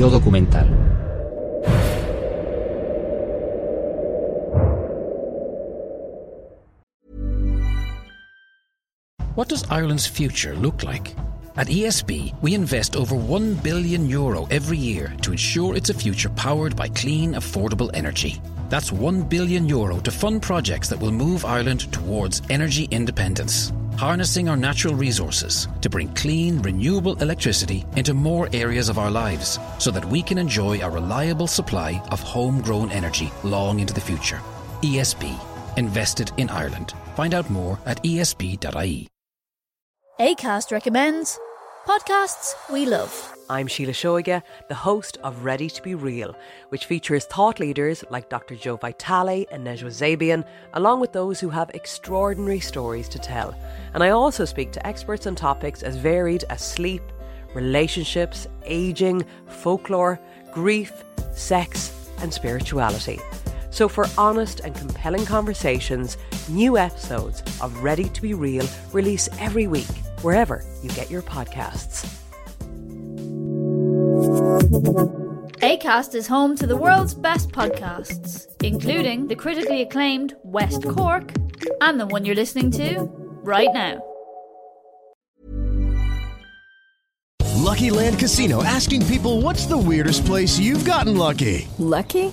Yo documental. What does Ireland's future look like? At ESB, we invest over 1 billion euro every year to ensure it's a future powered by clean, affordable energy. That's 1 billion euro to fund projects that will move Ireland towards energy independence, harnessing our natural resources to bring clean, renewable electricity into more areas of our lives so that we can enjoy a reliable supply of homegrown energy long into the future. ESB, invested in Ireland. Find out more at esb.ie. ACAST recommends podcasts we love. I'm Sheila Shoiga, the host of Ready to Be Real, which features thought leaders like Dr. Joe Vitale and Nejwa Zabian, along with those who have extraordinary stories to tell. And I also speak to experts on topics as varied as sleep, relationships, aging, folklore, grief, sex, and spirituality. So, for honest and compelling conversations, new episodes of Ready to Be Real release every week, wherever you get your podcasts. ACAST is home to the world's best podcasts, including the critically acclaimed West Cork and the one you're listening to right now. Lucky Land Casino asking people what's the weirdest place you've gotten lucky? Lucky?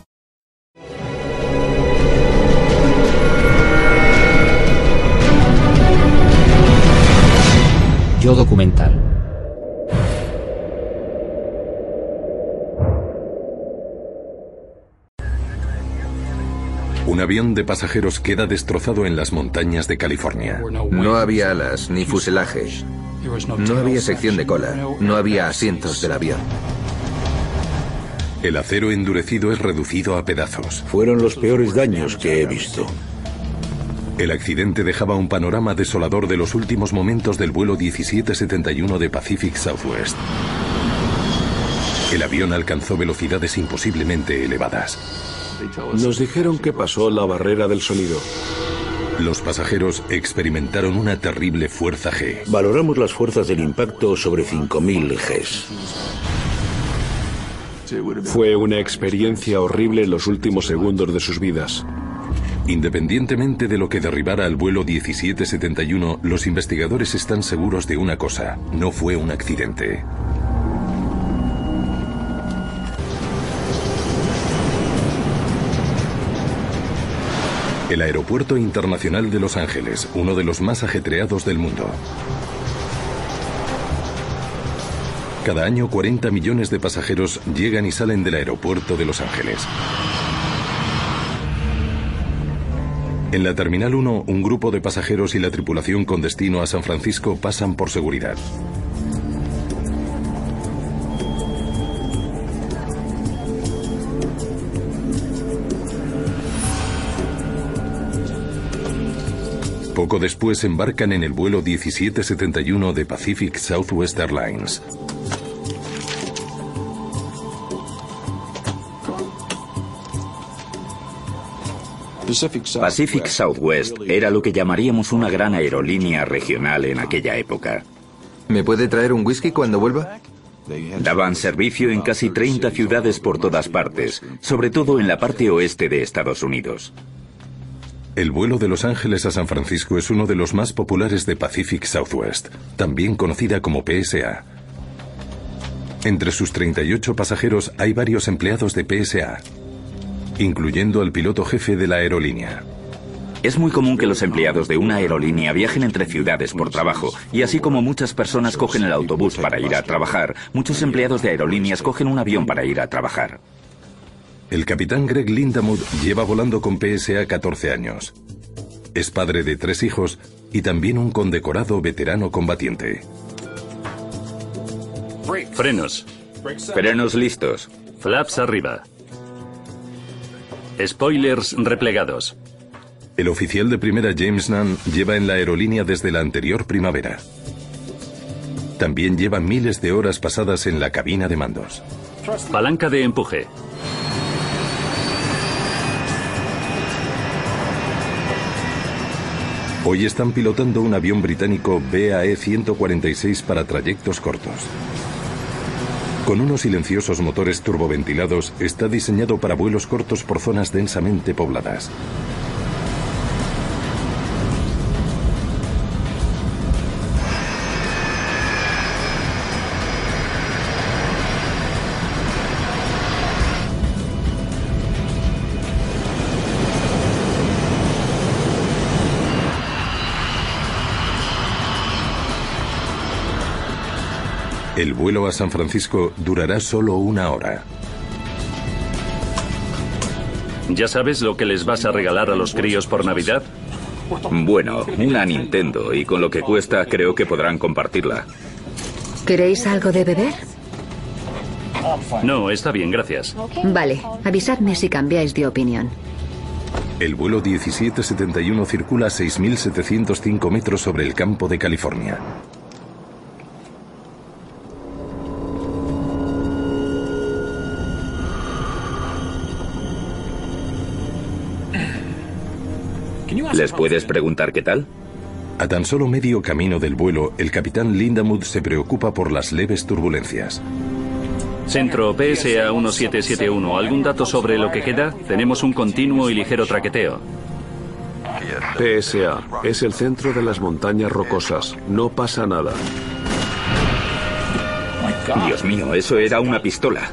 Yo documental. Un avión de pasajeros queda destrozado en las montañas de California. No había alas ni fuselaje. No había sección de cola. No había asientos del avión. El acero endurecido es reducido a pedazos. Fueron los peores daños que he visto. El accidente dejaba un panorama desolador de los últimos momentos del vuelo 1771 de Pacific Southwest. El avión alcanzó velocidades imposiblemente elevadas. Nos dijeron que pasó la barrera del sonido. Los pasajeros experimentaron una terrible fuerza G. Valoramos las fuerzas del impacto sobre 5.000 Gs. Fue una experiencia horrible en los últimos segundos de sus vidas. Independientemente de lo que derribara al vuelo 1771, los investigadores están seguros de una cosa, no fue un accidente. El Aeropuerto Internacional de Los Ángeles, uno de los más ajetreados del mundo. Cada año 40 millones de pasajeros llegan y salen del aeropuerto de Los Ángeles. En la Terminal 1, un grupo de pasajeros y la tripulación con destino a San Francisco pasan por seguridad. Poco después embarcan en el vuelo 1771 de Pacific Southwest Airlines. Pacific Southwest era lo que llamaríamos una gran aerolínea regional en aquella época. ¿Me puede traer un whisky cuando vuelva? Daban servicio en casi 30 ciudades por todas partes, sobre todo en la parte oeste de Estados Unidos. El vuelo de Los Ángeles a San Francisco es uno de los más populares de Pacific Southwest, también conocida como PSA. Entre sus 38 pasajeros hay varios empleados de PSA, incluyendo al piloto jefe de la aerolínea. Es muy común que los empleados de una aerolínea viajen entre ciudades por trabajo, y así como muchas personas cogen el autobús para ir a trabajar, muchos empleados de aerolíneas cogen un avión para ir a trabajar. El capitán Greg Lindamood lleva volando con PSA 14 años. Es padre de tres hijos y también un condecorado veterano combatiente. Frenos. Frenos listos. Flaps arriba. Spoilers replegados. El oficial de primera James Nunn lleva en la aerolínea desde la anterior primavera. También lleva miles de horas pasadas en la cabina de mandos. Palanca de empuje. Hoy están pilotando un avión británico BAE 146 para trayectos cortos. Con unos silenciosos motores turboventilados, está diseñado para vuelos cortos por zonas densamente pobladas. El vuelo a San Francisco durará solo una hora. ¿Ya sabes lo que les vas a regalar a los críos por Navidad? Bueno, una Nintendo y con lo que cuesta creo que podrán compartirla. ¿Queréis algo de beber? No, está bien, gracias. Vale, avisadme si cambiáis de opinión. El vuelo 1771 circula a 6.705 metros sobre el campo de California. ¿Les puedes preguntar qué tal? A tan solo medio camino del vuelo, el capitán Lindamood se preocupa por las leves turbulencias. Centro PSA 1771. ¿Algún dato sobre lo que queda? Tenemos un continuo y ligero traqueteo. PSA es el centro de las montañas rocosas. No pasa nada. Dios mío, eso era una pistola.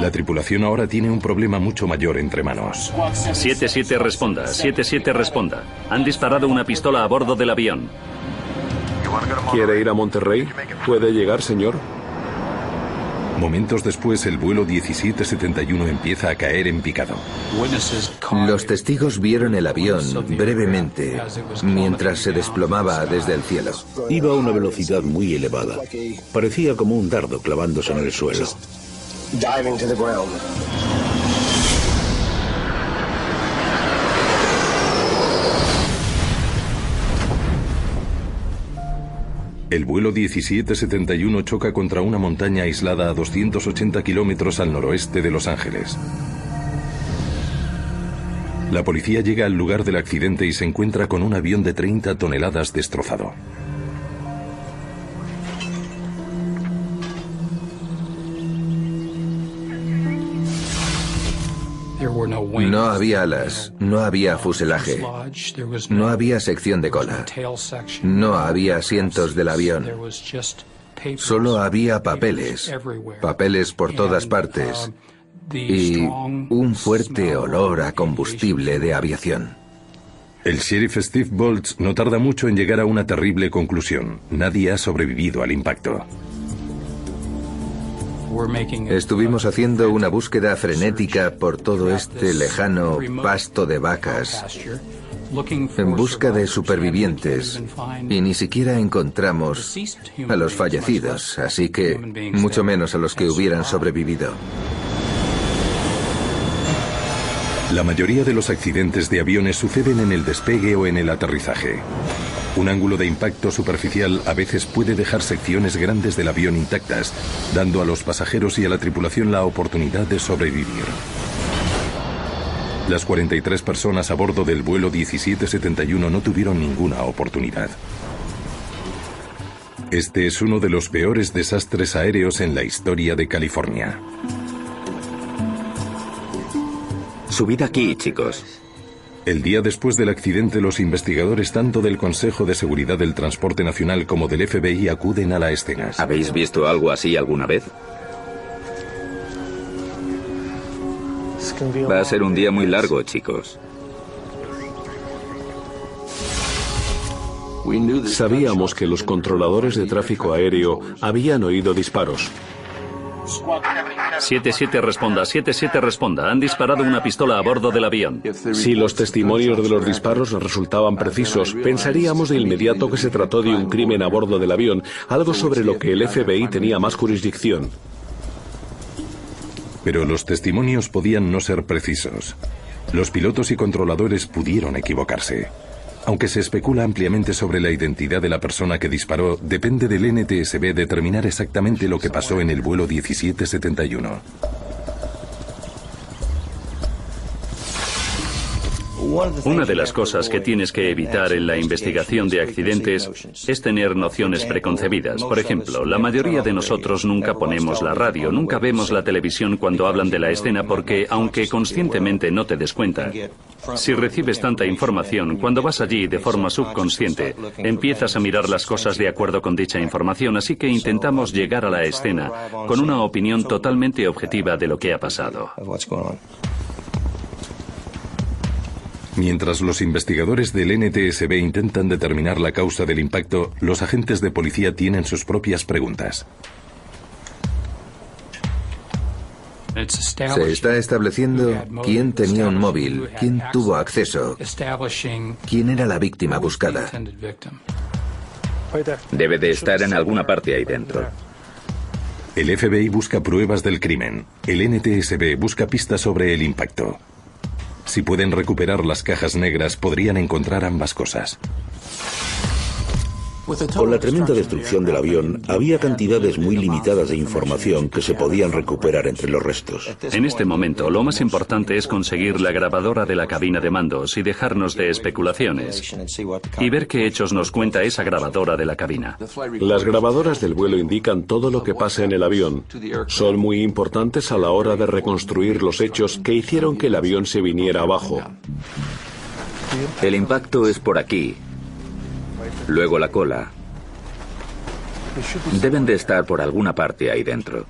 La tripulación ahora tiene un problema mucho mayor entre manos. 77 responda, 77 responda. Han disparado una pistola a bordo del avión. ¿Quiere ir a Monterrey? ¿Puede llegar, señor? Momentos después, el vuelo 1771 empieza a caer en picado. Los testigos vieron el avión brevemente mientras se desplomaba desde el cielo. Iba a una velocidad muy elevada. Parecía como un dardo clavándose en el suelo. El vuelo 1771 choca contra una montaña aislada a 280 kilómetros al noroeste de Los Ángeles. La policía llega al lugar del accidente y se encuentra con un avión de 30 toneladas destrozado. No había alas, no había fuselaje, no había sección de cola, no había asientos del avión. Solo había papeles, papeles por todas partes y un fuerte olor a combustible de aviación. El sheriff Steve Boltz no tarda mucho en llegar a una terrible conclusión. Nadie ha sobrevivido al impacto. Estuvimos haciendo una búsqueda frenética por todo este lejano pasto de vacas en busca de supervivientes y ni siquiera encontramos a los fallecidos, así que mucho menos a los que hubieran sobrevivido. La mayoría de los accidentes de aviones suceden en el despegue o en el aterrizaje. Un ángulo de impacto superficial a veces puede dejar secciones grandes del avión intactas, dando a los pasajeros y a la tripulación la oportunidad de sobrevivir. Las 43 personas a bordo del vuelo 1771 no tuvieron ninguna oportunidad. Este es uno de los peores desastres aéreos en la historia de California. Subid aquí, chicos. El día después del accidente, los investigadores tanto del Consejo de Seguridad del Transporte Nacional como del FBI acuden a la escena. ¿Habéis visto algo así alguna vez? Va a ser un día muy largo, chicos. Sabíamos que los controladores de tráfico aéreo habían oído disparos. 7-7 responda, 7-7 responda. Han disparado una pistola a bordo del avión. Si los testimonios de los disparos resultaban precisos, pensaríamos de inmediato que se trató de un crimen a bordo del avión, algo sobre lo que el FBI tenía más jurisdicción. Pero los testimonios podían no ser precisos. Los pilotos y controladores pudieron equivocarse. Aunque se especula ampliamente sobre la identidad de la persona que disparó, depende del NTSB determinar exactamente lo que pasó en el vuelo 1771. Una de las cosas que tienes que evitar en la investigación de accidentes es tener nociones preconcebidas. Por ejemplo, la mayoría de nosotros nunca ponemos la radio, nunca vemos la televisión cuando hablan de la escena porque, aunque conscientemente no te des cuenta, si recibes tanta información, cuando vas allí de forma subconsciente, empiezas a mirar las cosas de acuerdo con dicha información, así que intentamos llegar a la escena con una opinión totalmente objetiva de lo que ha pasado. Mientras los investigadores del NTSB intentan determinar la causa del impacto, los agentes de policía tienen sus propias preguntas. Se está estableciendo quién tenía un móvil, quién tuvo acceso, quién era la víctima buscada. Debe de estar en alguna parte ahí dentro. El FBI busca pruebas del crimen. El NTSB busca pistas sobre el impacto. Si pueden recuperar las cajas negras, podrían encontrar ambas cosas. Con la tremenda destrucción del avión, había cantidades muy limitadas de información que se podían recuperar entre los restos. En este momento, lo más importante es conseguir la grabadora de la cabina de mandos y dejarnos de especulaciones y ver qué hechos nos cuenta esa grabadora de la cabina. Las grabadoras del vuelo indican todo lo que pasa en el avión. Son muy importantes a la hora de reconstruir los hechos que hicieron que el avión se viniera abajo. El impacto es por aquí, luego la cola. Deben de estar por alguna parte ahí dentro.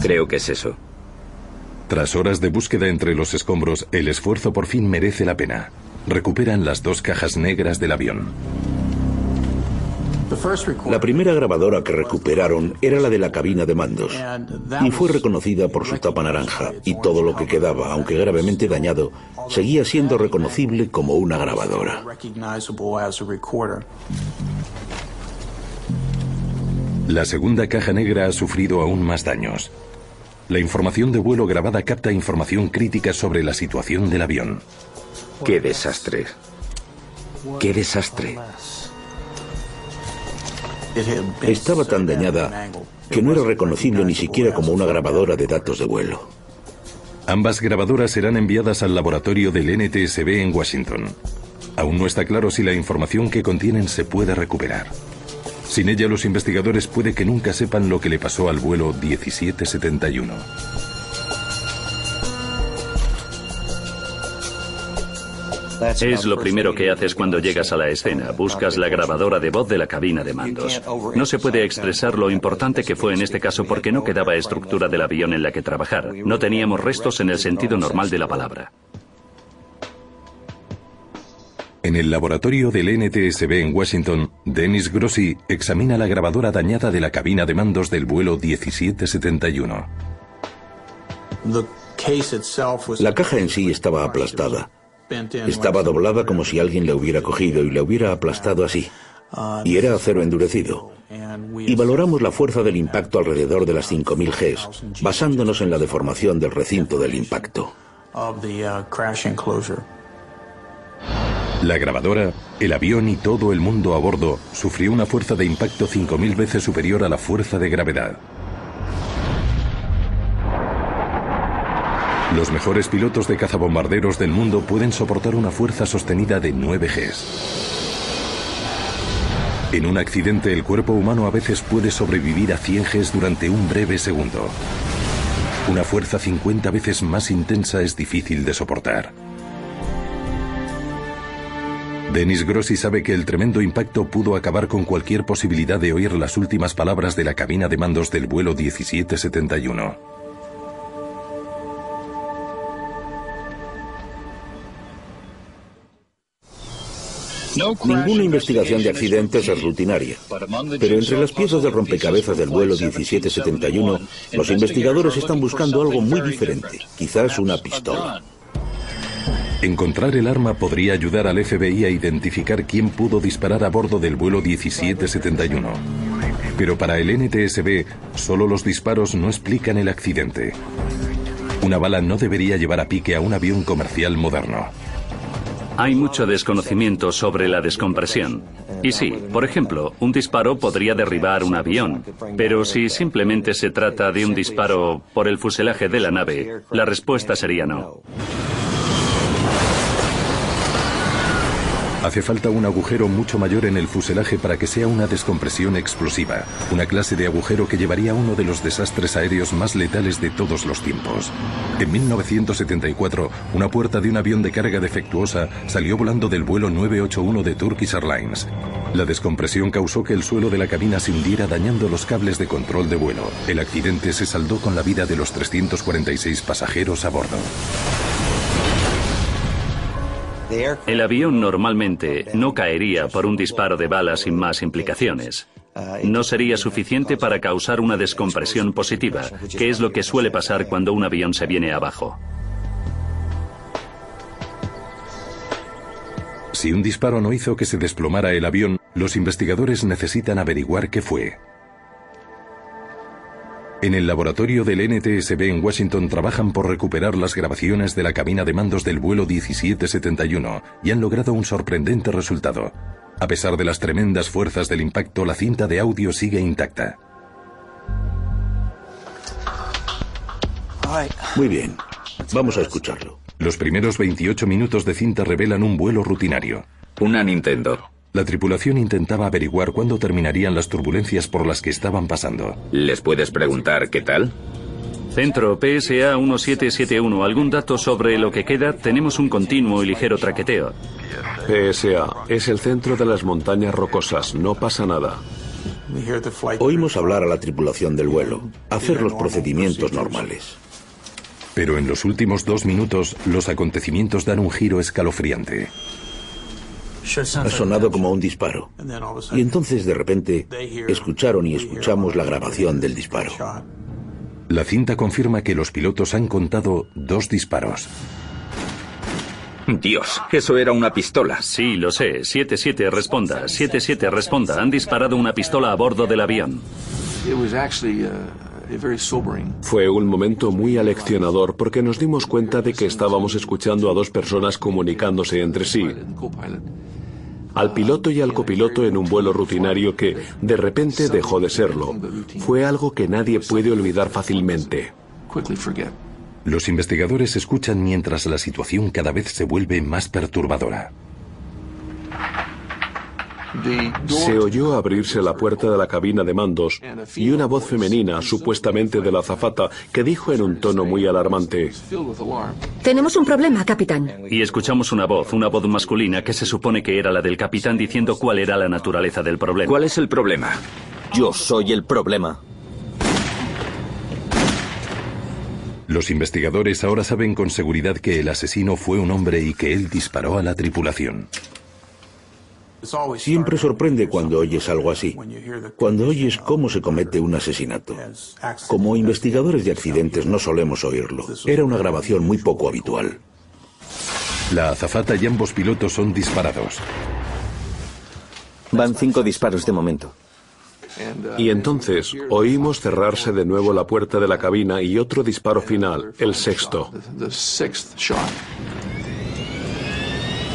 Creo que es eso. Tras horas de búsqueda entre los escombros, el esfuerzo por fin merece la pena. Recuperan las dos cajas negras del avión. La primera grabadora que recuperaron era la de la cabina de mandos y fue reconocida por su tapa naranja y todo lo que quedaba, aunque gravemente dañado, seguía siendo reconocible como una grabadora. La segunda caja negra ha sufrido aún más daños. La información de vuelo grabada capta información crítica sobre la situación del avión. ¡Qué desastre! ¡Qué desastre! Estaba tan dañada que no era reconocible ni siquiera como una grabadora de datos de vuelo. Ambas grabadoras serán enviadas al laboratorio del NTSB en Washington. Aún no está claro si la información que contienen se puede recuperar. Sin ella, los investigadores puede que nunca sepan lo que le pasó al vuelo 1771. Es lo primero que haces cuando llegas a la escena. Buscas la grabadora de voz de la cabina de mandos. No se puede expresar lo importante que fue en este caso porque no quedaba estructura del avión en la que trabajar. No teníamos restos en el sentido normal de la palabra. En el laboratorio del NTSB en Washington, Dennis Grossi examina la grabadora dañada de la cabina de mandos del vuelo 1771. La caja en sí estaba aplastada. Estaba doblada como si alguien la hubiera cogido y la hubiera aplastado así. Y era acero endurecido. Y valoramos la fuerza del impacto alrededor de las 5.000 Gs, basándonos en la deformación del recinto del impacto. La grabadora, el avión y todo el mundo a bordo sufrió una fuerza de impacto 5.000 veces superior a la fuerza de gravedad. Los mejores pilotos de cazabombarderos del mundo pueden soportar una fuerza sostenida de 9 Gs. En un accidente el cuerpo humano a veces puede sobrevivir a 100 Gs durante un breve segundo. Una fuerza 50 veces más intensa es difícil de soportar. Denis Grossi sabe que el tremendo impacto pudo acabar con cualquier posibilidad de oír las últimas palabras de la cabina de mandos del vuelo 1771. Ninguna investigación de accidentes es rutinaria. Pero entre las piezas del rompecabezas del vuelo 1771, los investigadores están buscando algo muy diferente, quizás una pistola. Encontrar el arma podría ayudar al FBI a identificar quién pudo disparar a bordo del vuelo 1771. Pero para el NTSB, solo los disparos no explican el accidente. Una bala no debería llevar a pique a un avión comercial moderno. Hay mucho desconocimiento sobre la descompresión. Y sí, por ejemplo, un disparo podría derribar un avión, pero si simplemente se trata de un disparo por el fuselaje de la nave, la respuesta sería no. Hace falta un agujero mucho mayor en el fuselaje para que sea una descompresión explosiva, una clase de agujero que llevaría a uno de los desastres aéreos más letales de todos los tiempos. En 1974, una puerta de un avión de carga defectuosa salió volando del vuelo 981 de Turkish Airlines. La descompresión causó que el suelo de la cabina se hundiera dañando los cables de control de vuelo. El accidente se saldó con la vida de los 346 pasajeros a bordo. El avión normalmente no caería por un disparo de bala sin más implicaciones. No sería suficiente para causar una descompresión positiva, que es lo que suele pasar cuando un avión se viene abajo. Si un disparo no hizo que se desplomara el avión, los investigadores necesitan averiguar qué fue. En el laboratorio del NTSB en Washington trabajan por recuperar las grabaciones de la cabina de mandos del vuelo 1771 y han logrado un sorprendente resultado. A pesar de las tremendas fuerzas del impacto, la cinta de audio sigue intacta. Muy bien, vamos a escucharlo. Los primeros 28 minutos de cinta revelan un vuelo rutinario. Una Nintendo. La tripulación intentaba averiguar cuándo terminarían las turbulencias por las que estaban pasando. ¿Les puedes preguntar qué tal? Centro PSA 1771. ¿Algún dato sobre lo que queda? Tenemos un continuo y ligero traqueteo. PSA es el centro de las montañas rocosas. No pasa nada. Oímos hablar a la tripulación del vuelo, hacer los procedimientos normales. Pero en los últimos dos minutos, los acontecimientos dan un giro escalofriante. Ha sonado como un disparo. Y entonces de repente escucharon y escuchamos la grabación del disparo. La cinta confirma que los pilotos han contado dos disparos. Dios, eso era una pistola. Sí, lo sé. 7-7, responda. 7-7, responda. Han disparado una pistola a bordo del avión. Fue un momento muy aleccionador porque nos dimos cuenta de que estábamos escuchando a dos personas comunicándose entre sí al piloto y al copiloto en un vuelo rutinario que de repente dejó de serlo. Fue algo que nadie puede olvidar fácilmente. Los investigadores escuchan mientras la situación cada vez se vuelve más perturbadora. Se oyó abrirse la puerta de la cabina de mandos y una voz femenina, supuestamente de la azafata, que dijo en un tono muy alarmante. Tenemos un problema, capitán. Y escuchamos una voz, una voz masculina que se supone que era la del capitán diciendo cuál era la naturaleza del problema. ¿Cuál es el problema? Yo soy el problema. Los investigadores ahora saben con seguridad que el asesino fue un hombre y que él disparó a la tripulación. Siempre sorprende cuando oyes algo así, cuando oyes cómo se comete un asesinato. Como investigadores de accidentes no solemos oírlo. Era una grabación muy poco habitual. La azafata y ambos pilotos son disparados. Van cinco disparos de momento. Y entonces oímos cerrarse de nuevo la puerta de la cabina y otro disparo final, el sexto.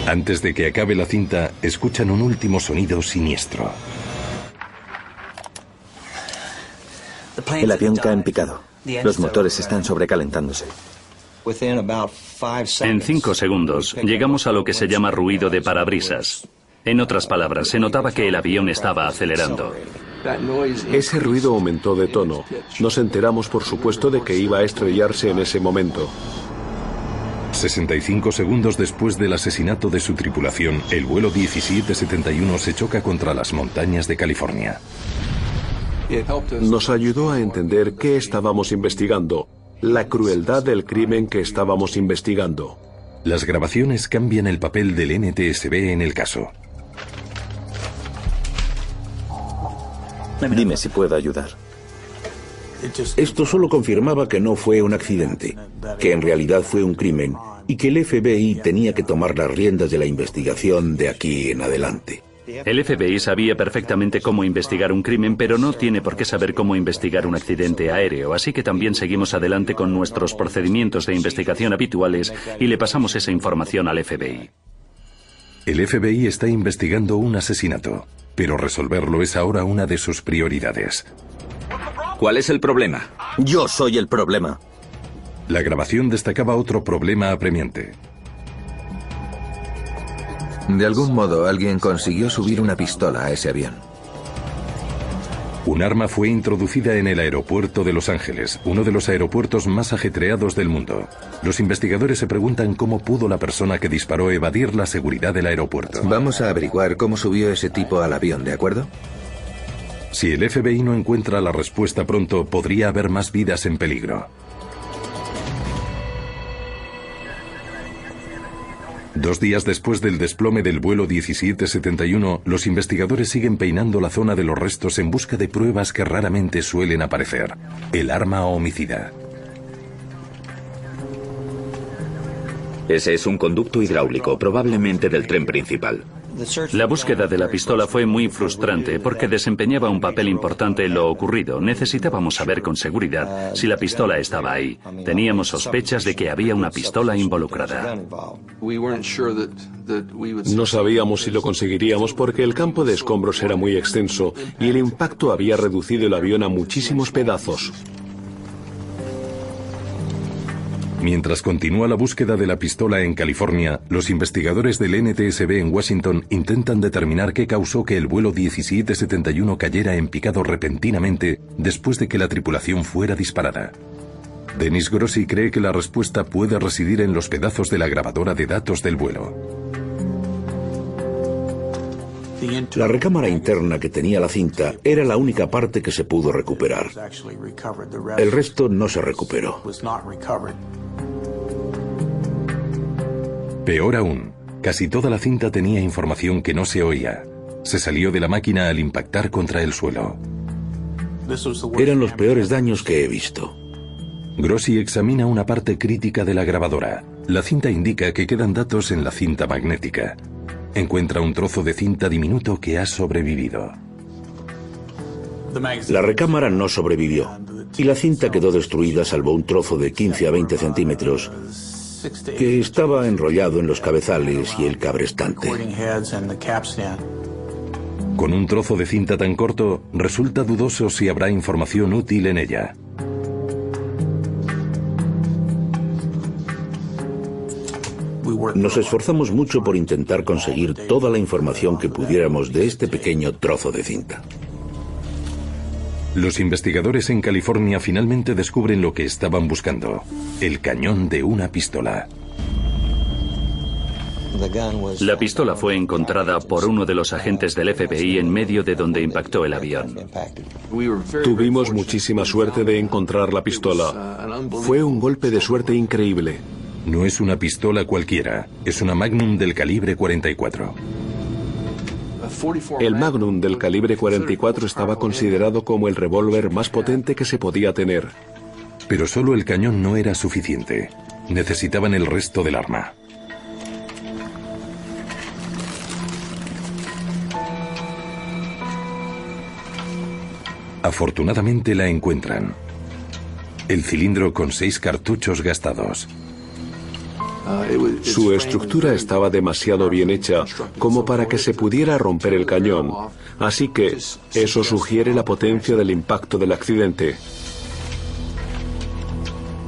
Antes de que acabe la cinta, escuchan un último sonido siniestro. El avión cae en picado. Los motores están sobrecalentándose. En cinco segundos llegamos a lo que se llama ruido de parabrisas. En otras palabras, se notaba que el avión estaba acelerando. Ese ruido aumentó de tono. Nos enteramos, por supuesto, de que iba a estrellarse en ese momento. 65 segundos después del asesinato de su tripulación, el vuelo 1771 se choca contra las montañas de California. Nos ayudó a entender qué estábamos investigando, la crueldad del crimen que estábamos investigando. Las grabaciones cambian el papel del NTSB en el caso. Dime si puedo ayudar. Esto solo confirmaba que no fue un accidente, que en realidad fue un crimen y que el FBI tenía que tomar las riendas de la investigación de aquí en adelante. El FBI sabía perfectamente cómo investigar un crimen, pero no tiene por qué saber cómo investigar un accidente aéreo, así que también seguimos adelante con nuestros procedimientos de investigación habituales y le pasamos esa información al FBI. El FBI está investigando un asesinato, pero resolverlo es ahora una de sus prioridades. ¿Cuál es el problema? Yo soy el problema. La grabación destacaba otro problema apremiante. De algún modo alguien consiguió subir una pistola a ese avión. Un arma fue introducida en el aeropuerto de Los Ángeles, uno de los aeropuertos más ajetreados del mundo. Los investigadores se preguntan cómo pudo la persona que disparó evadir la seguridad del aeropuerto. Vamos a averiguar cómo subió ese tipo al avión, ¿de acuerdo? Si el FBI no encuentra la respuesta pronto, podría haber más vidas en peligro. Dos días después del desplome del vuelo 1771, los investigadores siguen peinando la zona de los restos en busca de pruebas que raramente suelen aparecer. El arma homicida. Ese es un conducto hidráulico, probablemente del tren principal. La búsqueda de la pistola fue muy frustrante porque desempeñaba un papel importante en lo ocurrido. Necesitábamos saber con seguridad si la pistola estaba ahí. Teníamos sospechas de que había una pistola involucrada. No sabíamos si lo conseguiríamos porque el campo de escombros era muy extenso y el impacto había reducido el avión a muchísimos pedazos. Mientras continúa la búsqueda de la pistola en California, los investigadores del NTSB en Washington intentan determinar qué causó que el vuelo 1771 cayera en picado repentinamente después de que la tripulación fuera disparada. Dennis Grossi cree que la respuesta puede residir en los pedazos de la grabadora de datos del vuelo. La recámara interna que tenía la cinta era la única parte que se pudo recuperar. El resto no se recuperó. Peor aún, casi toda la cinta tenía información que no se oía. Se salió de la máquina al impactar contra el suelo. Eran los peores daños que he visto. Grossi examina una parte crítica de la grabadora. La cinta indica que quedan datos en la cinta magnética. Encuentra un trozo de cinta diminuto que ha sobrevivido. La recámara no sobrevivió y la cinta quedó destruida salvo un trozo de 15 a 20 centímetros que estaba enrollado en los cabezales y el cabrestante. Con un trozo de cinta tan corto, resulta dudoso si habrá información útil en ella. Nos esforzamos mucho por intentar conseguir toda la información que pudiéramos de este pequeño trozo de cinta. Los investigadores en California finalmente descubren lo que estaban buscando, el cañón de una pistola. La pistola fue encontrada por uno de los agentes del FBI en medio de donde impactó el avión. Tuvimos muchísima suerte de encontrar la pistola. Fue un golpe de suerte increíble. No es una pistola cualquiera, es una Magnum del calibre 44. El Magnum del calibre 44 estaba considerado como el revólver más potente que se podía tener. Pero solo el cañón no era suficiente. Necesitaban el resto del arma. Afortunadamente la encuentran. El cilindro con seis cartuchos gastados. Su estructura estaba demasiado bien hecha como para que se pudiera romper el cañón, así que eso sugiere la potencia del impacto del accidente.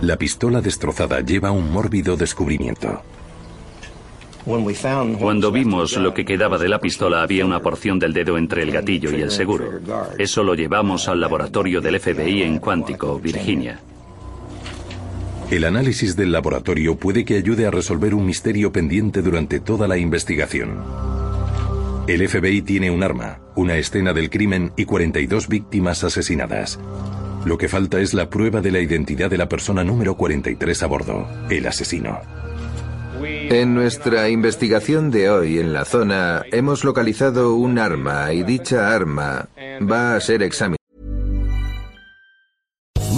La pistola destrozada lleva un mórbido descubrimiento. Cuando vimos lo que quedaba de la pistola había una porción del dedo entre el gatillo y el seguro. Eso lo llevamos al laboratorio del FBI en Quantico, Virginia. El análisis del laboratorio puede que ayude a resolver un misterio pendiente durante toda la investigación. El FBI tiene un arma, una escena del crimen y 42 víctimas asesinadas. Lo que falta es la prueba de la identidad de la persona número 43 a bordo, el asesino. En nuestra investigación de hoy en la zona hemos localizado un arma y dicha arma va a ser examinada.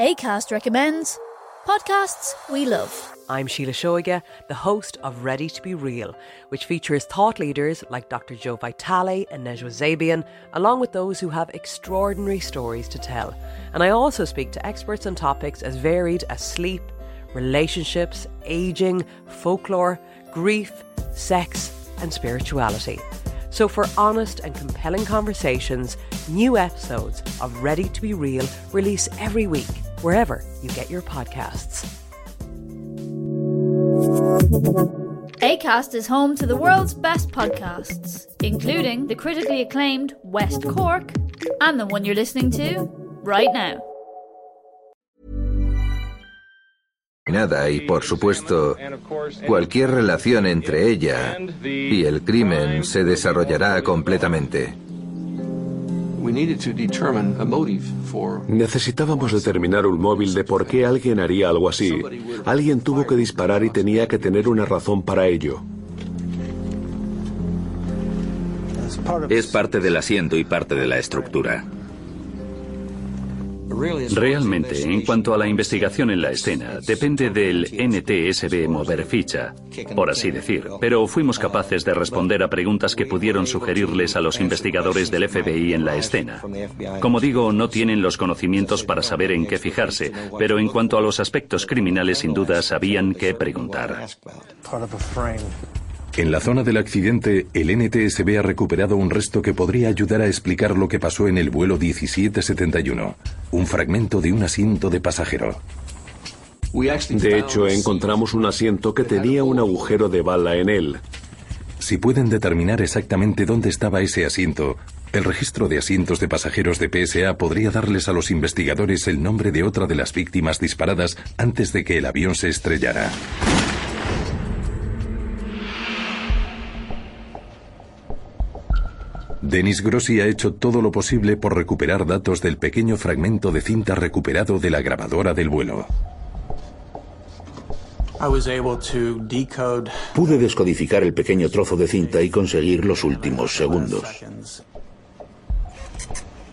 ACAST recommends podcasts we love. I'm Sheila Shoiga, the host of Ready to Be Real, which features thought leaders like Dr. Joe Vitale and Nejwa Zabian, along with those who have extraordinary stories to tell. And I also speak to experts on topics as varied as sleep, relationships, aging, folklore, grief, sex, and spirituality. So, for honest and compelling conversations, new episodes of Ready to Be Real release every week, wherever you get your podcasts. ACAST is home to the world's best podcasts, including the critically acclaimed West Cork and the one you're listening to right now. Nada y por supuesto cualquier relación entre ella y el crimen se desarrollará completamente. Necesitábamos determinar un móvil de por qué alguien haría algo así. Alguien tuvo que disparar y tenía que tener una razón para ello. Es parte del asiento y parte de la estructura. Realmente, en cuanto a la investigación en la escena, depende del NTSB mover ficha, por así decir, pero fuimos capaces de responder a preguntas que pudieron sugerirles a los investigadores del FBI en la escena. Como digo, no tienen los conocimientos para saber en qué fijarse, pero en cuanto a los aspectos criminales, sin duda sabían qué preguntar. En la zona del accidente, el NTSB ha recuperado un resto que podría ayudar a explicar lo que pasó en el vuelo 1771, un fragmento de un asiento de pasajero. De hecho, encontramos un asiento que tenía un agujero de bala en él. Si pueden determinar exactamente dónde estaba ese asiento, el registro de asientos de pasajeros de PSA podría darles a los investigadores el nombre de otra de las víctimas disparadas antes de que el avión se estrellara. Denis Grossi ha hecho todo lo posible por recuperar datos del pequeño fragmento de cinta recuperado de la grabadora del vuelo. Pude descodificar el pequeño trozo de cinta y conseguir los últimos segundos.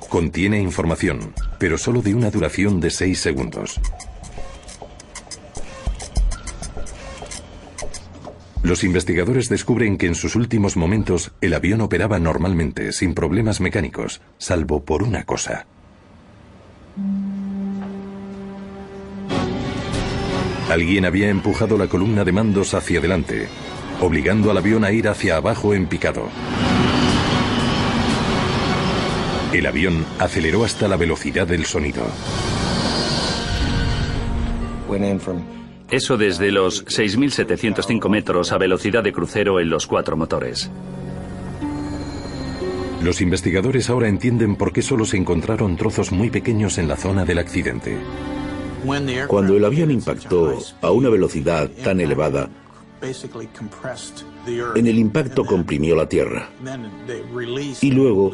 Contiene información, pero solo de una duración de 6 segundos. Los investigadores descubren que en sus últimos momentos el avión operaba normalmente, sin problemas mecánicos, salvo por una cosa. Alguien había empujado la columna de mandos hacia adelante, obligando al avión a ir hacia abajo en picado. El avión aceleró hasta la velocidad del sonido. Eso desde los 6.705 metros a velocidad de crucero en los cuatro motores. Los investigadores ahora entienden por qué solo se encontraron trozos muy pequeños en la zona del accidente. Cuando el avión impactó a una velocidad tan elevada, en el impacto comprimió la tierra y luego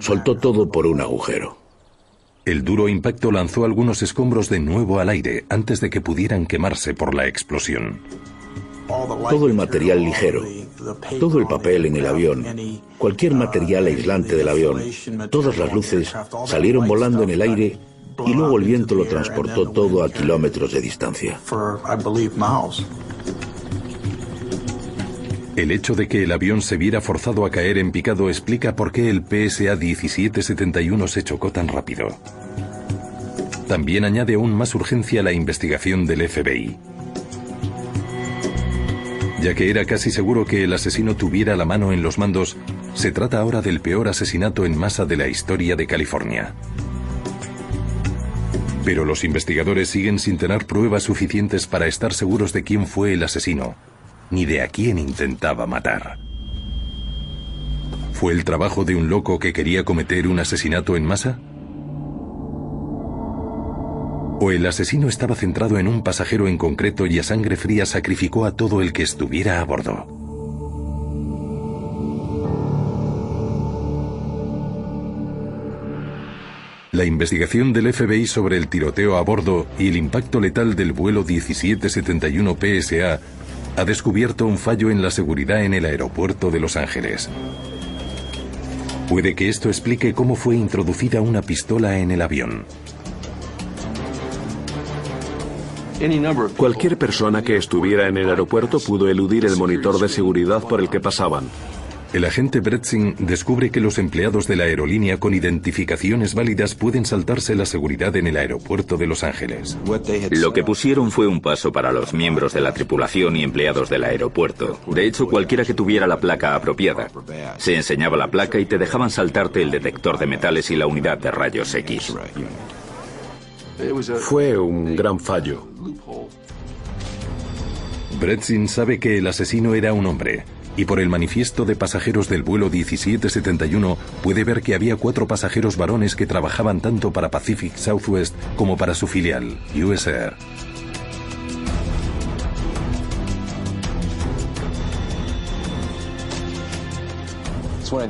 soltó todo por un agujero. El duro impacto lanzó algunos escombros de nuevo al aire antes de que pudieran quemarse por la explosión. Todo el material ligero, todo el papel en el avión, cualquier material aislante del avión, todas las luces salieron volando en el aire y luego el viento lo transportó todo a kilómetros de distancia. El hecho de que el avión se viera forzado a caer en picado explica por qué el PSA 1771 se chocó tan rápido. También añade aún más urgencia la investigación del FBI ya que era casi seguro que el asesino tuviera la mano en los mandos, se trata ahora del peor asesinato en masa de la historia de California. Pero los investigadores siguen sin tener pruebas suficientes para estar seguros de quién fue el asesino, ni de a quién intentaba matar. ¿Fue el trabajo de un loco que quería cometer un asesinato en masa? ¿O el asesino estaba centrado en un pasajero en concreto y a sangre fría sacrificó a todo el que estuviera a bordo? La investigación del FBI sobre el tiroteo a bordo y el impacto letal del vuelo 1771 PSA ha descubierto un fallo en la seguridad en el aeropuerto de Los Ángeles. Puede que esto explique cómo fue introducida una pistola en el avión. Cualquier persona que estuviera en el aeropuerto pudo eludir el monitor de seguridad por el que pasaban. El agente Bretzing descubre que los empleados de la aerolínea con identificaciones válidas pueden saltarse la seguridad en el aeropuerto de Los Ángeles. Lo que pusieron fue un paso para los miembros de la tripulación y empleados del aeropuerto. De hecho, cualquiera que tuviera la placa apropiada. Se enseñaba la placa y te dejaban saltarte el detector de metales y la unidad de rayos X. Fue un gran fallo. Bretzin sabe que el asesino era un hombre, y por el manifiesto de pasajeros del vuelo 1771 puede ver que había cuatro pasajeros varones que trabajaban tanto para Pacific Southwest como para su filial, US Air.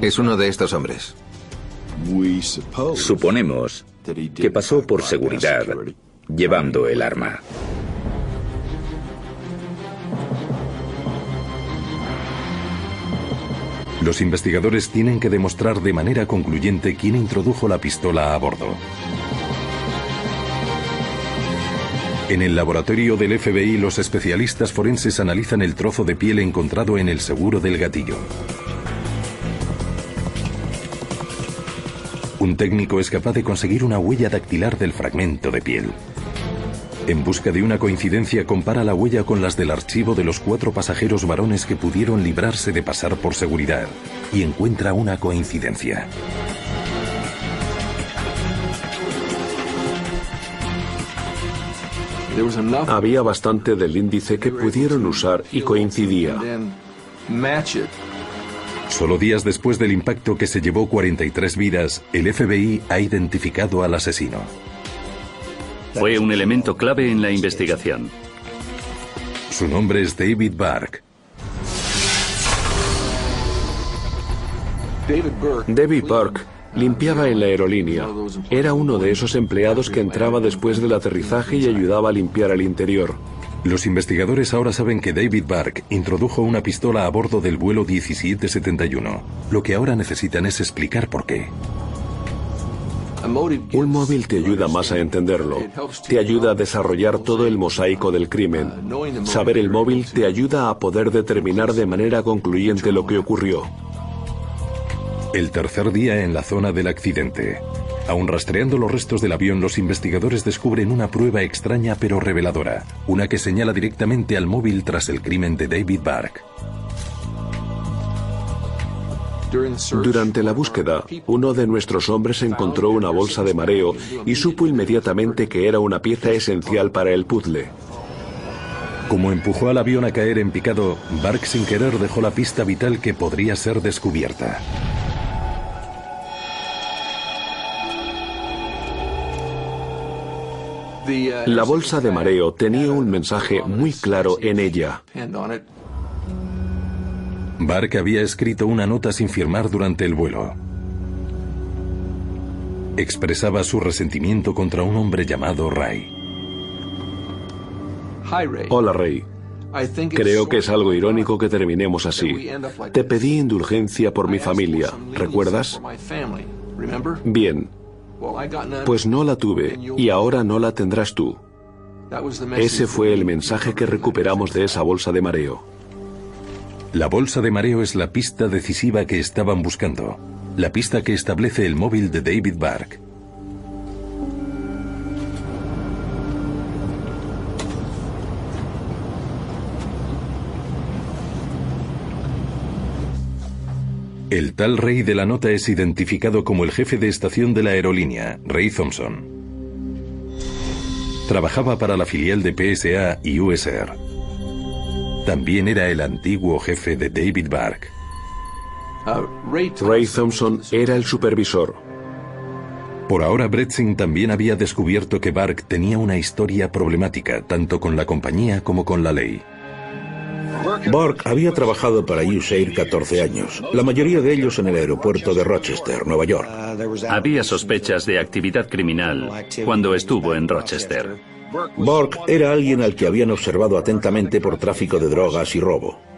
Es uno de estos hombres. Suponemos que pasó por seguridad llevando el arma. Los investigadores tienen que demostrar de manera concluyente quién introdujo la pistola a bordo. En el laboratorio del FBI los especialistas forenses analizan el trozo de piel encontrado en el seguro del gatillo. Un técnico es capaz de conseguir una huella dactilar del fragmento de piel. En busca de una coincidencia compara la huella con las del archivo de los cuatro pasajeros varones que pudieron librarse de pasar por seguridad y encuentra una coincidencia. Había bastante del índice que pudieron usar y coincidía. Solo días después del impacto que se llevó 43 vidas, el FBI ha identificado al asesino. Fue un elemento clave en la investigación. Su nombre es David Bark. David Burke limpiaba en la aerolínea. Era uno de esos empleados que entraba después del aterrizaje y ayudaba a limpiar el interior. Los investigadores ahora saben que David Bark introdujo una pistola a bordo del vuelo 1771. Lo que ahora necesitan es explicar por qué. Un móvil te ayuda más a entenderlo. Te ayuda a desarrollar todo el mosaico del crimen. Saber el móvil te ayuda a poder determinar de manera concluyente lo que ocurrió. El tercer día en la zona del accidente. Aún rastreando los restos del avión, los investigadores descubren una prueba extraña pero reveladora, una que señala directamente al móvil tras el crimen de David Bark. Durante la búsqueda, uno de nuestros hombres encontró una bolsa de mareo y supo inmediatamente que era una pieza esencial para el puzzle. Como empujó al avión a caer en picado, Bark sin querer dejó la pista vital que podría ser descubierta. La bolsa de mareo tenía un mensaje muy claro en ella. Bark había escrito una nota sin firmar durante el vuelo. expresaba su resentimiento contra un hombre llamado Ray. Hola, Ray. Creo que es algo irónico que terminemos así. Te pedí indulgencia por mi familia, ¿recuerdas? Bien. Pues no la tuve y ahora no la tendrás tú. Ese fue el mensaje que recuperamos de esa bolsa de mareo. La bolsa de mareo es la pista decisiva que estaban buscando, la pista que establece el móvil de David Bark. El tal rey de la nota es identificado como el jefe de estación de la aerolínea, Ray Thompson. Trabajaba para la filial de PSA y USR. También era el antiguo jefe de David Bark. Ray Thompson era el supervisor. Por ahora, Bretzing también había descubierto que Bark tenía una historia problemática, tanto con la compañía como con la ley. Borg había trabajado para USAID 14 años, la mayoría de ellos en el aeropuerto de Rochester, Nueva York. Había sospechas de actividad criminal cuando estuvo en Rochester. Borg era alguien al que habían observado atentamente por tráfico de drogas y robo.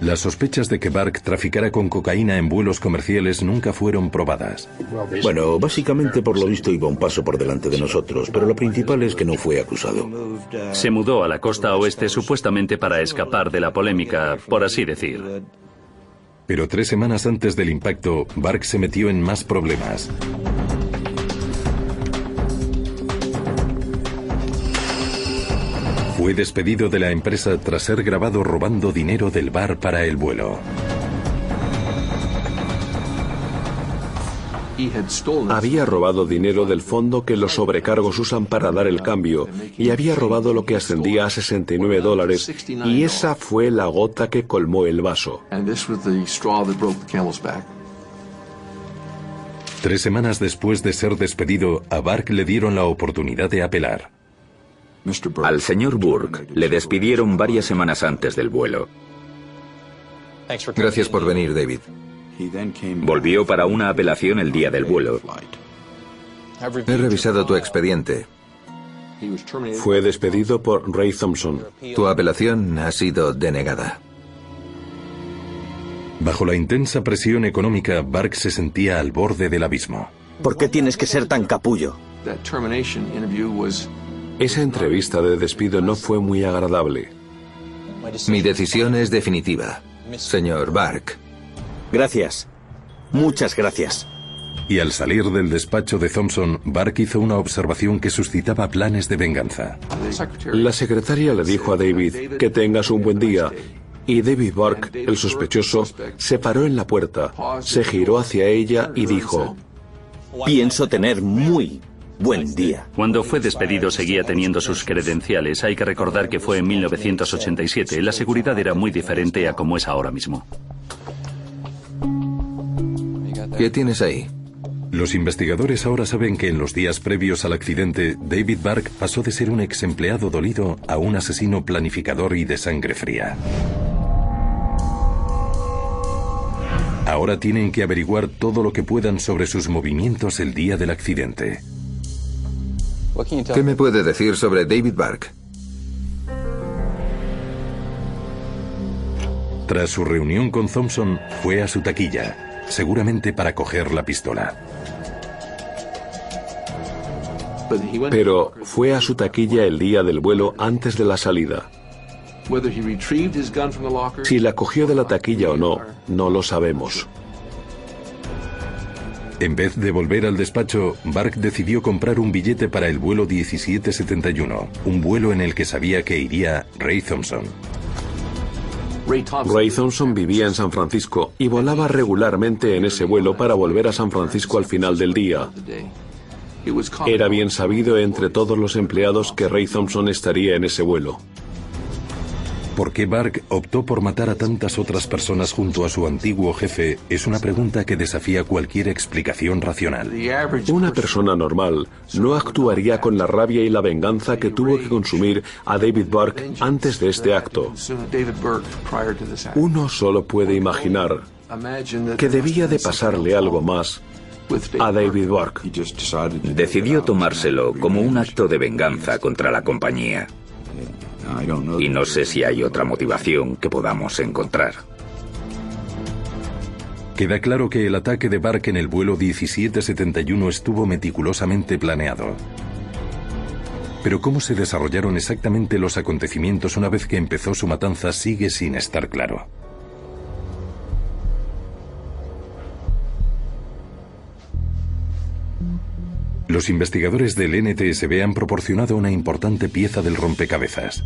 Las sospechas de que Bark traficara con cocaína en vuelos comerciales nunca fueron probadas. Bueno, básicamente por lo visto iba un paso por delante de nosotros, pero lo principal es que no fue acusado. Se mudó a la costa oeste supuestamente para escapar de la polémica, por así decir. Pero tres semanas antes del impacto, Bark se metió en más problemas. Fue despedido de la empresa tras ser grabado robando dinero del bar para el vuelo. Había robado dinero del fondo que los sobrecargos usan para dar el cambio y había robado lo que ascendía a 69 dólares y esa fue la gota que colmó el vaso. Tres semanas después de ser despedido, a Bark le dieron la oportunidad de apelar. Al señor Burke le despidieron varias semanas antes del vuelo. Gracias por venir, David. Volvió para una apelación el día del vuelo. He revisado tu expediente. Fue despedido por Ray Thompson. Tu apelación ha sido denegada. Bajo la intensa presión económica, Bark se sentía al borde del abismo. ¿Por qué tienes que ser tan capullo? Esa entrevista de despido no fue muy agradable. Mi decisión es definitiva, señor Bark. Gracias. Muchas gracias. Y al salir del despacho de Thompson, Bark hizo una observación que suscitaba planes de venganza. La secretaria le dijo a David que tengas un buen día y David Bark, el sospechoso, se paró en la puerta, se giró hacia ella y dijo, Pienso tener muy buen día. Cuando fue despedido seguía teniendo sus credenciales. Hay que recordar que fue en 1987. La seguridad era muy diferente a como es ahora mismo. ¿Qué tienes ahí? Los investigadores ahora saben que en los días previos al accidente, David Bark pasó de ser un ex empleado dolido a un asesino planificador y de sangre fría. Ahora tienen que averiguar todo lo que puedan sobre sus movimientos el día del accidente. ¿Qué me puede decir sobre David Bark? Tras su reunión con Thompson, fue a su taquilla, seguramente para coger la pistola. Pero fue a su taquilla el día del vuelo antes de la salida. Si la cogió de la taquilla o no, no lo sabemos. En vez de volver al despacho, Bark decidió comprar un billete para el vuelo 1771, un vuelo en el que sabía que iría Ray Thompson. Ray Thompson vivía en San Francisco y volaba regularmente en ese vuelo para volver a San Francisco al final del día. Era bien sabido entre todos los empleados que Ray Thompson estaría en ese vuelo. ¿Por qué Bark optó por matar a tantas otras personas junto a su antiguo jefe? Es una pregunta que desafía cualquier explicación racional. Una persona normal no actuaría con la rabia y la venganza que tuvo que consumir a David Burke antes de este acto. Uno solo puede imaginar que debía de pasarle algo más a David Bark. Decidió tomárselo como un acto de venganza contra la compañía. Y no sé si hay otra motivación que podamos encontrar. Queda claro que el ataque de Bark en el vuelo 1771 estuvo meticulosamente planeado. Pero cómo se desarrollaron exactamente los acontecimientos una vez que empezó su matanza sigue sin estar claro. Los investigadores del NTSB han proporcionado una importante pieza del rompecabezas.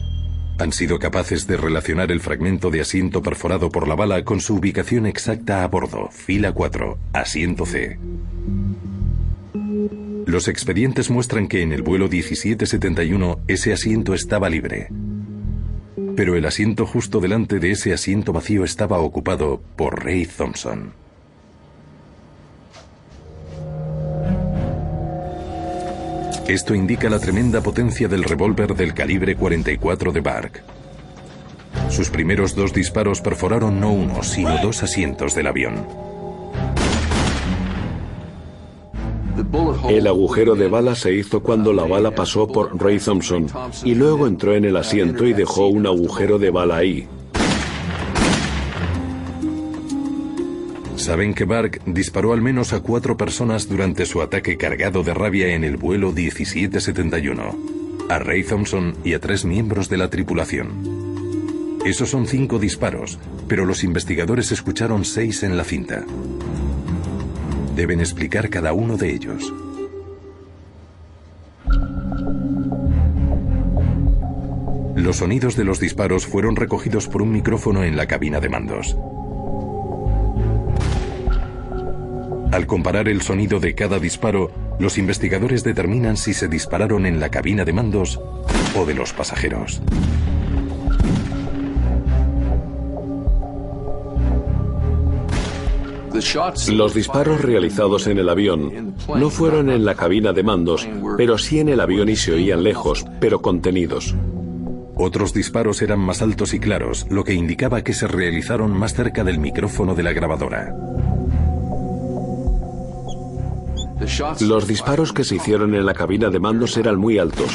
Han sido capaces de relacionar el fragmento de asiento perforado por la bala con su ubicación exacta a bordo, fila 4, asiento C. Los expedientes muestran que en el vuelo 1771 ese asiento estaba libre. Pero el asiento justo delante de ese asiento vacío estaba ocupado por Ray Thompson. Esto indica la tremenda potencia del revólver del calibre 44 de Bark. Sus primeros dos disparos perforaron no uno, sino dos asientos del avión. El agujero de bala se hizo cuando la bala pasó por Ray Thompson y luego entró en el asiento y dejó un agujero de bala ahí. Saben que Bark disparó al menos a cuatro personas durante su ataque cargado de rabia en el vuelo 1771, a Ray Thompson y a tres miembros de la tripulación. Esos son cinco disparos, pero los investigadores escucharon seis en la cinta. Deben explicar cada uno de ellos. Los sonidos de los disparos fueron recogidos por un micrófono en la cabina de mandos. Al comparar el sonido de cada disparo, los investigadores determinan si se dispararon en la cabina de mandos o de los pasajeros. Los disparos realizados en el avión no fueron en la cabina de mandos, pero sí en el avión y se oían lejos, pero contenidos. Otros disparos eran más altos y claros, lo que indicaba que se realizaron más cerca del micrófono de la grabadora. Los disparos que se hicieron en la cabina de mandos eran muy altos.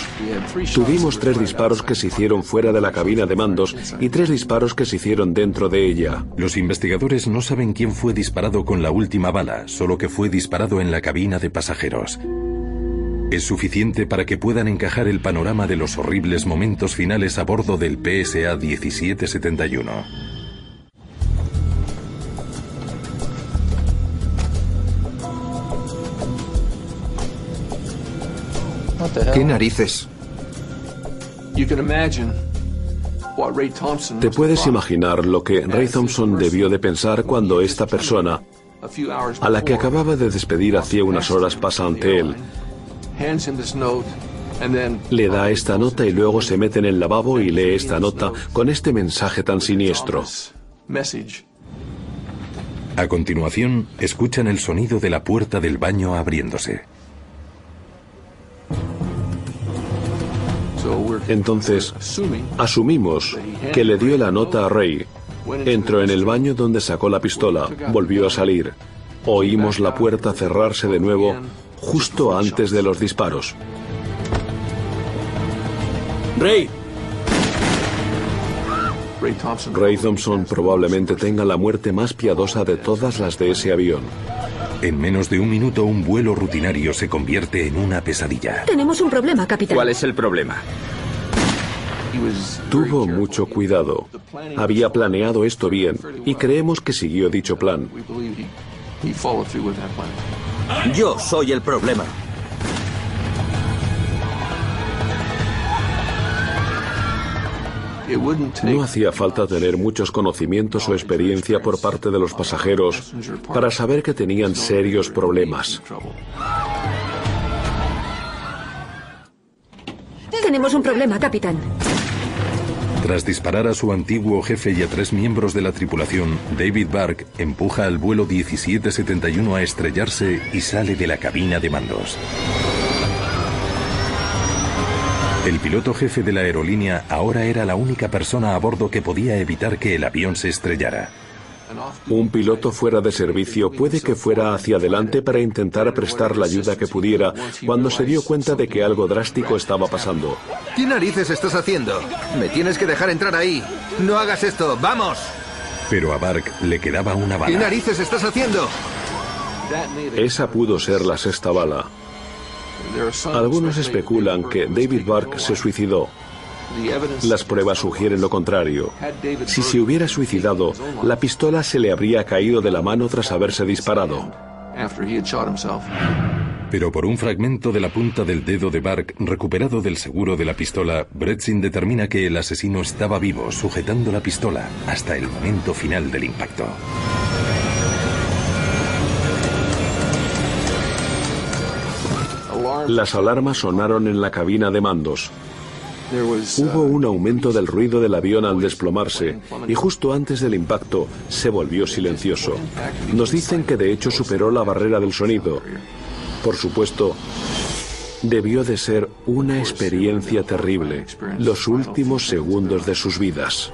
Tuvimos tres disparos que se hicieron fuera de la cabina de mandos y tres disparos que se hicieron dentro de ella. Los investigadores no saben quién fue disparado con la última bala, solo que fue disparado en la cabina de pasajeros. Es suficiente para que puedan encajar el panorama de los horribles momentos finales a bordo del PSA 1771. ¿Qué narices? Te puedes imaginar lo que Ray Thompson debió de pensar cuando esta persona, a la que acababa de despedir hacía unas horas, pasa ante él. Le da esta nota y luego se mete en el lavabo y lee esta nota con este mensaje tan siniestro. A continuación, escuchan el sonido de la puerta del baño abriéndose. Entonces, asumimos que le dio la nota a Ray. Entró en el baño donde sacó la pistola, volvió a salir. Oímos la puerta cerrarse de nuevo justo antes de los disparos. Ray. Ray Thompson probablemente tenga la muerte más piadosa de todas las de ese avión. En menos de un minuto un vuelo rutinario se convierte en una pesadilla. Tenemos un problema, capitán. ¿Cuál es el problema? Tuvo mucho cuidado. Había planeado esto bien y creemos que siguió dicho plan. Yo soy el problema. No hacía falta tener muchos conocimientos o experiencia por parte de los pasajeros para saber que tenían serios problemas. Tenemos un problema, capitán. Tras disparar a su antiguo jefe y a tres miembros de la tripulación, David Bark empuja al vuelo 1771 a estrellarse y sale de la cabina de mandos. El piloto jefe de la aerolínea ahora era la única persona a bordo que podía evitar que el avión se estrellara. Un piloto fuera de servicio puede que fuera hacia adelante para intentar prestar la ayuda que pudiera cuando se dio cuenta de que algo drástico estaba pasando. ¿Qué narices estás haciendo? Me tienes que dejar entrar ahí. No hagas esto. ¡Vamos! Pero a Bark le quedaba una bala. ¿Qué narices estás haciendo? Esa pudo ser la sexta bala. Algunos especulan que David Bark se suicidó. Las pruebas sugieren lo contrario. Si se hubiera suicidado, la pistola se le habría caído de la mano tras haberse disparado. Pero por un fragmento de la punta del dedo de Bark recuperado del seguro de la pistola, Bretzin determina que el asesino estaba vivo, sujetando la pistola hasta el momento final del impacto. Las alarmas sonaron en la cabina de mandos. Hubo un aumento del ruido del avión al desplomarse y justo antes del impacto se volvió silencioso. Nos dicen que de hecho superó la barrera del sonido. Por supuesto, debió de ser una experiencia terrible, los últimos segundos de sus vidas.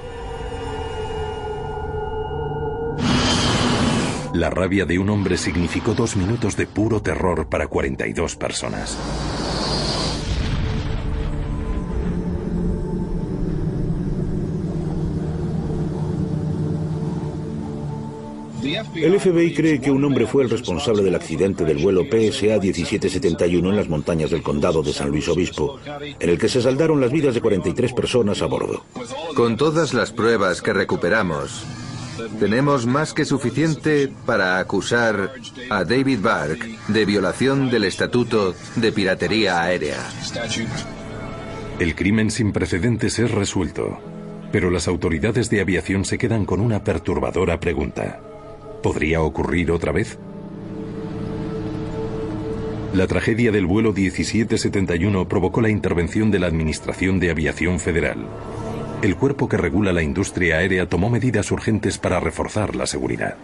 La rabia de un hombre significó dos minutos de puro terror para 42 personas. El FBI cree que un hombre fue el responsable del accidente del vuelo PSA 1771 en las montañas del condado de San Luis Obispo, en el que se saldaron las vidas de 43 personas a bordo. Con todas las pruebas que recuperamos, tenemos más que suficiente para acusar a David Bark de violación del Estatuto de Piratería Aérea. El crimen sin precedentes es resuelto, pero las autoridades de aviación se quedan con una perturbadora pregunta. ¿Podría ocurrir otra vez? La tragedia del vuelo 1771 provocó la intervención de la Administración de Aviación Federal. El cuerpo que regula la industria aérea tomó medidas urgentes para reforzar la seguridad.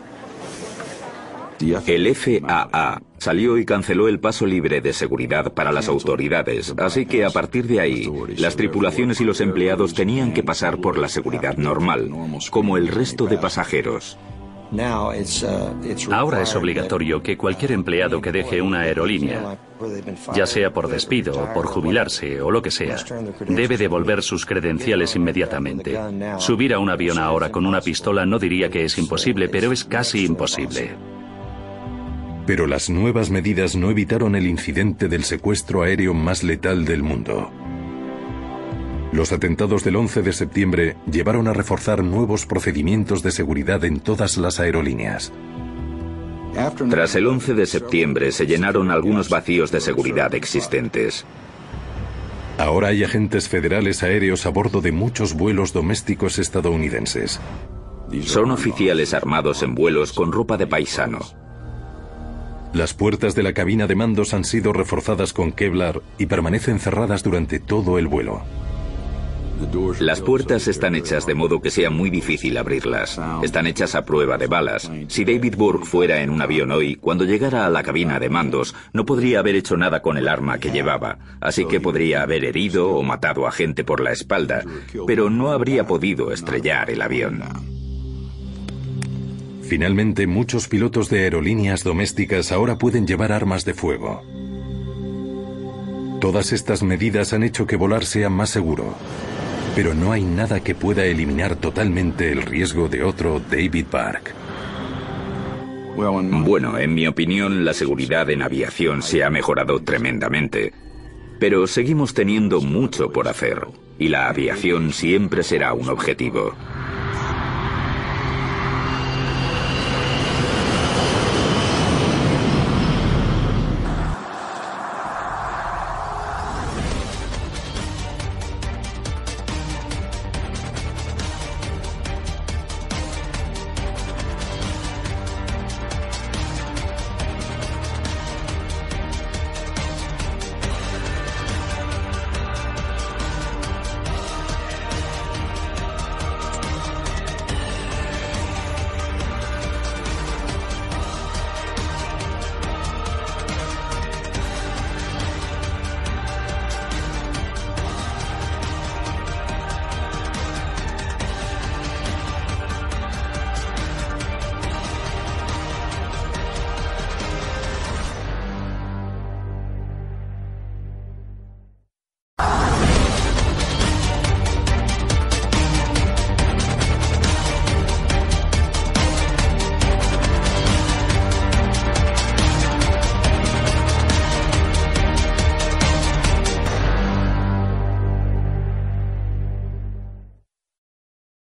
El FAA salió y canceló el paso libre de seguridad para las autoridades, así que a partir de ahí, las tripulaciones y los empleados tenían que pasar por la seguridad normal, como el resto de pasajeros. Ahora es obligatorio que cualquier empleado que deje una aerolínea, ya sea por despido o por jubilarse o lo que sea, debe devolver sus credenciales inmediatamente. Subir a un avión ahora con una pistola no diría que es imposible, pero es casi imposible. Pero las nuevas medidas no evitaron el incidente del secuestro aéreo más letal del mundo. Los atentados del 11 de septiembre llevaron a reforzar nuevos procedimientos de seguridad en todas las aerolíneas. Tras el 11 de septiembre se llenaron algunos vacíos de seguridad existentes. Ahora hay agentes federales aéreos a bordo de muchos vuelos domésticos estadounidenses. Son oficiales armados en vuelos con ropa de paisano. Las puertas de la cabina de mandos han sido reforzadas con Kevlar y permanecen cerradas durante todo el vuelo. Las puertas están hechas de modo que sea muy difícil abrirlas. Están hechas a prueba de balas. Si David Burke fuera en un avión hoy, cuando llegara a la cabina de mandos, no podría haber hecho nada con el arma que llevaba. Así que podría haber herido o matado a gente por la espalda, pero no habría podido estrellar el avión. Finalmente, muchos pilotos de aerolíneas domésticas ahora pueden llevar armas de fuego. Todas estas medidas han hecho que volar sea más seguro. Pero no hay nada que pueda eliminar totalmente el riesgo de otro David Park. Bueno, en mi opinión, la seguridad en aviación se ha mejorado tremendamente. Pero seguimos teniendo mucho por hacer, y la aviación siempre será un objetivo.